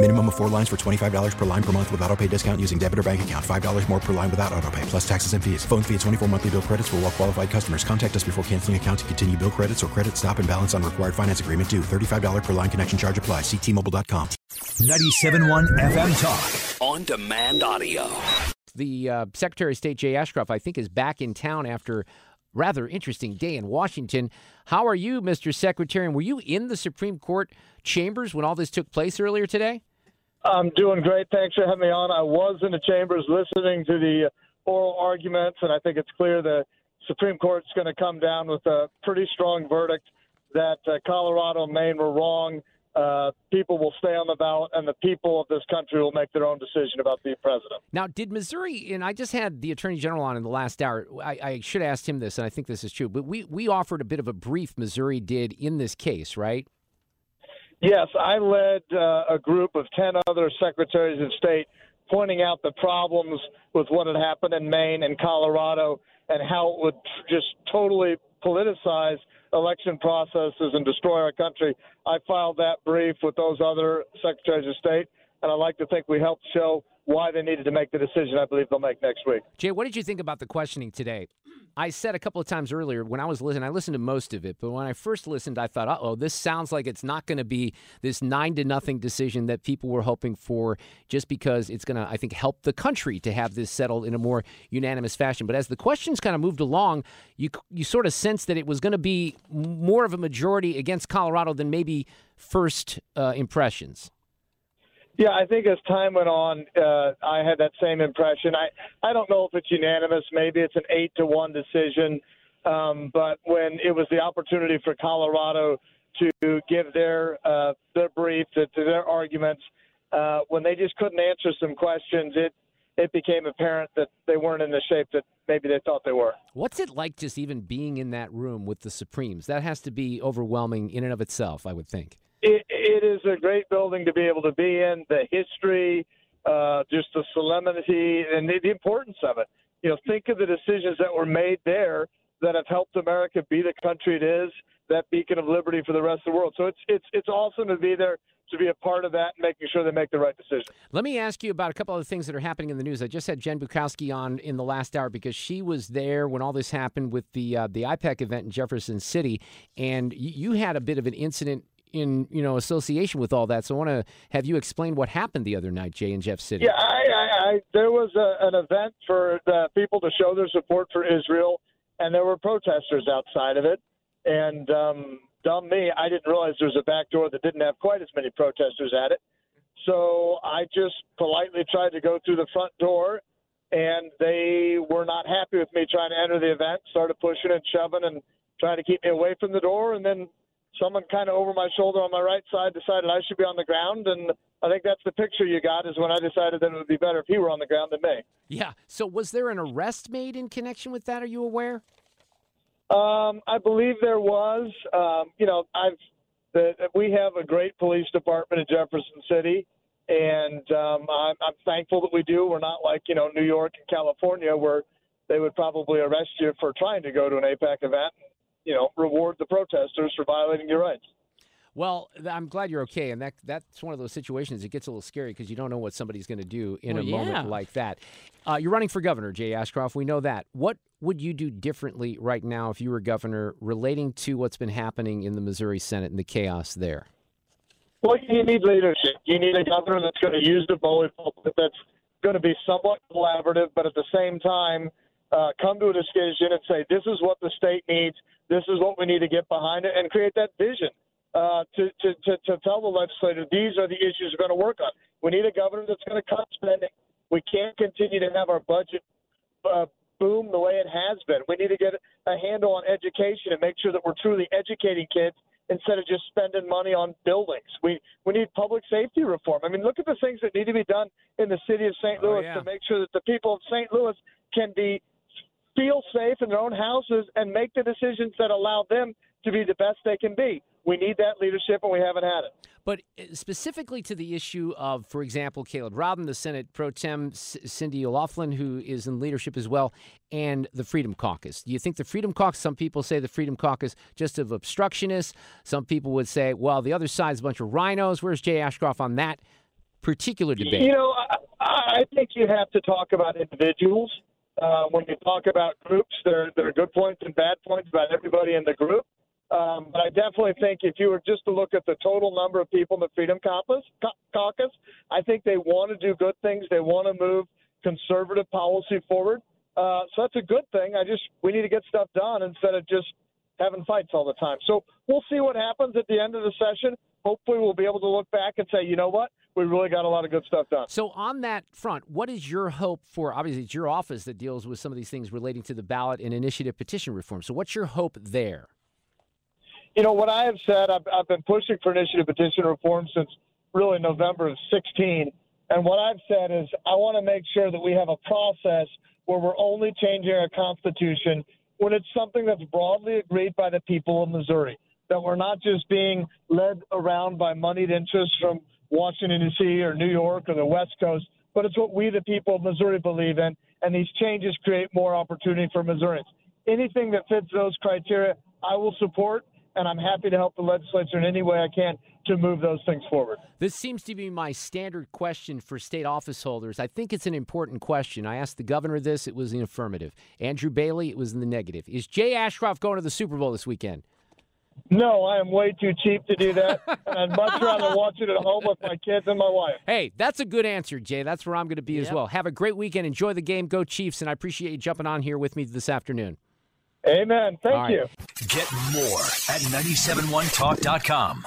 Minimum of four lines for $25 per line per month with auto pay discount using debit or bank account. $5 more per line without auto pay, plus taxes and fees. Phone fee at 24 monthly bill credits for all well qualified customers. Contact us before canceling account to continue bill credits or credit stop and balance on required finance agreement due. $35 per line connection charge apply. Ctmobile.com. 97.1 FM Talk. On demand audio. The uh, Secretary of State Jay Ashcroft, I think, is back in town after rather interesting day in Washington. How are you, Mr. Secretary? And were you in the Supreme Court chambers when all this took place earlier today? I'm doing great. Thanks for having me on. I was in the chambers listening to the oral arguments, and I think it's clear the Supreme Court's going to come down with a pretty strong verdict that uh, Colorado and Maine were wrong. Uh, people will stay on the ballot, and the people of this country will make their own decision about the president. Now, did Missouri, and I just had the Attorney General on in the last hour. I, I should have asked him this, and I think this is true, but we, we offered a bit of a brief Missouri did in this case, right? Yes, I led uh, a group of 10 other secretaries of state pointing out the problems with what had happened in Maine and Colorado and how it would just totally politicize election processes and destroy our country. I filed that brief with those other secretaries of state, and I'd like to think we helped show why they needed to make the decision I believe they'll make next week. Jay, what did you think about the questioning today? I said a couple of times earlier when I was listening, I listened to most of it, but when I first listened, I thought, oh, this sounds like it's not going to be this nine to nothing decision that people were hoping for just because it's going to, I think, help the country to have this settled in a more unanimous fashion. But as the questions kind of moved along, you, you sort of sensed that it was going to be more of a majority against Colorado than maybe first uh, impressions. Yeah, I think as time went on, uh, I had that same impression. I I don't know if it's unanimous. Maybe it's an eight to one decision. Um, but when it was the opportunity for Colorado to give their uh, their brief to, to their arguments, uh, when they just couldn't answer some questions, it it became apparent that they weren't in the shape that maybe they thought they were. What's it like just even being in that room with the Supremes? That has to be overwhelming in and of itself, I would think. It, it is a great building to be able to be in. The history, uh, just the solemnity, and the, the importance of it. You know, think of the decisions that were made there that have helped America be the country it is, that beacon of liberty for the rest of the world. So it's it's it's awesome to be there to be a part of that and making sure they make the right decision. Let me ask you about a couple of things that are happening in the news. I just had Jen Bukowski on in the last hour because she was there when all this happened with the uh, the AIPAC event in Jefferson City, and you had a bit of an incident in you know association with all that. So I want to have you explain what happened the other night, Jay, and Jeff City. Yeah, I, I, I there was a, an event for the people to show their support for Israel, and there were protesters outside of it. And um, dumb me, I didn't realize there was a back door that didn't have quite as many protesters at it. So I just politely tried to go through the front door, and they were not happy with me trying to enter the event. Started pushing and shoving and trying to keep me away from the door, and then someone kind of over my shoulder on my right side decided I should be on the ground, and I think that's the picture you got is when I decided that it would be better if he were on the ground than me. Yeah. So was there an arrest made in connection with that? Are you aware? Um, I believe there was. Um, you know, I've the, we have a great police department in Jefferson City, and um, I'm, I'm thankful that we do. We're not like you know New York and California where they would probably arrest you for trying to go to an AIPAC event you know, reward the protesters for violating your rights. Well, I'm glad you're okay, and that that's one of those situations. It gets a little scary because you don't know what somebody's going to do in well, a yeah. moment like that. Uh, you're running for governor, Jay Ashcroft. We know that. What would you do differently right now if you were governor, relating to what's been happening in the Missouri Senate and the chaos there? Well, you need leadership. You need a governor that's going to use the bully pulpit, that's going to be somewhat collaborative, but at the same time uh, come to a decision and say, this is what the state needs, this is what we need to get behind it, and create that vision uh, to, to, to, to tell the legislature these are the issues we're going to work on. We need a governor that's going to cut spending. We can't continue to have our budget uh, boom the way it has been. We need to get a handle on education and make sure that we're truly educating kids instead of just spending money on buildings. We we need public safety reform. I mean, look at the things that need to be done in the city of St. Louis oh, yeah. to make sure that the people of St. Louis can be feel safe in their own houses and make the decisions that allow them to be the best they can be. We need that leadership, and we haven't had it. But uh, specifically to the issue of, for example, Caleb Rowden, the Senate pro tem, Cindy O'Laughlin, who is in leadership as well, and the Freedom Caucus. Do you think the Freedom Caucus, some people say the Freedom Caucus just of obstructionists. Some people would say, well, the other side's a bunch of RINOs. Where's Jay Ashcroft on that particular debate? You know, I, I think you have to talk about individuals. Uh, when you talk about groups, there, there are good points and bad points about everybody in the group. Um, but I definitely think if you were just to look at the total number of people in the Freedom Caucus, I think they want to do good things. They want to move conservative policy forward. Uh, so that's a good thing. I just we need to get stuff done instead of just having fights all the time. So we'll see what happens at the end of the session. Hopefully, we'll be able to look back and say, you know what, we really got a lot of good stuff done. So, on that front, what is your hope for? Obviously, it's your office that deals with some of these things relating to the ballot and initiative petition reform. So, what's your hope there? You know, what I have said, I've, I've been pushing for initiative petition reform since really November of 16. And what I've said is I want to make sure that we have a process where we're only changing our Constitution when it's something that's broadly agreed by the people of Missouri, that we're not just being led around by moneyed interests from Washington, D.C. or New York or the West Coast, but it's what we, the people of Missouri, believe in. And these changes create more opportunity for Missourians. Anything that fits those criteria, I will support and I'm happy to help the legislature in any way I can to move those things forward. This seems to be my standard question for state office holders. I think it's an important question. I asked the governor this, it was in affirmative. Andrew Bailey, it was in the negative. Is Jay Ashcroft going to the Super Bowl this weekend? No, I am way too cheap to do that. and I'd much rather watch it at home with my kids and my wife. Hey, that's a good answer, Jay. That's where I'm going to be yep. as well. Have a great weekend. Enjoy the game. Go Chiefs. And I appreciate you jumping on here with me this afternoon. Amen. Thank right. you. Get more at 971talk.com.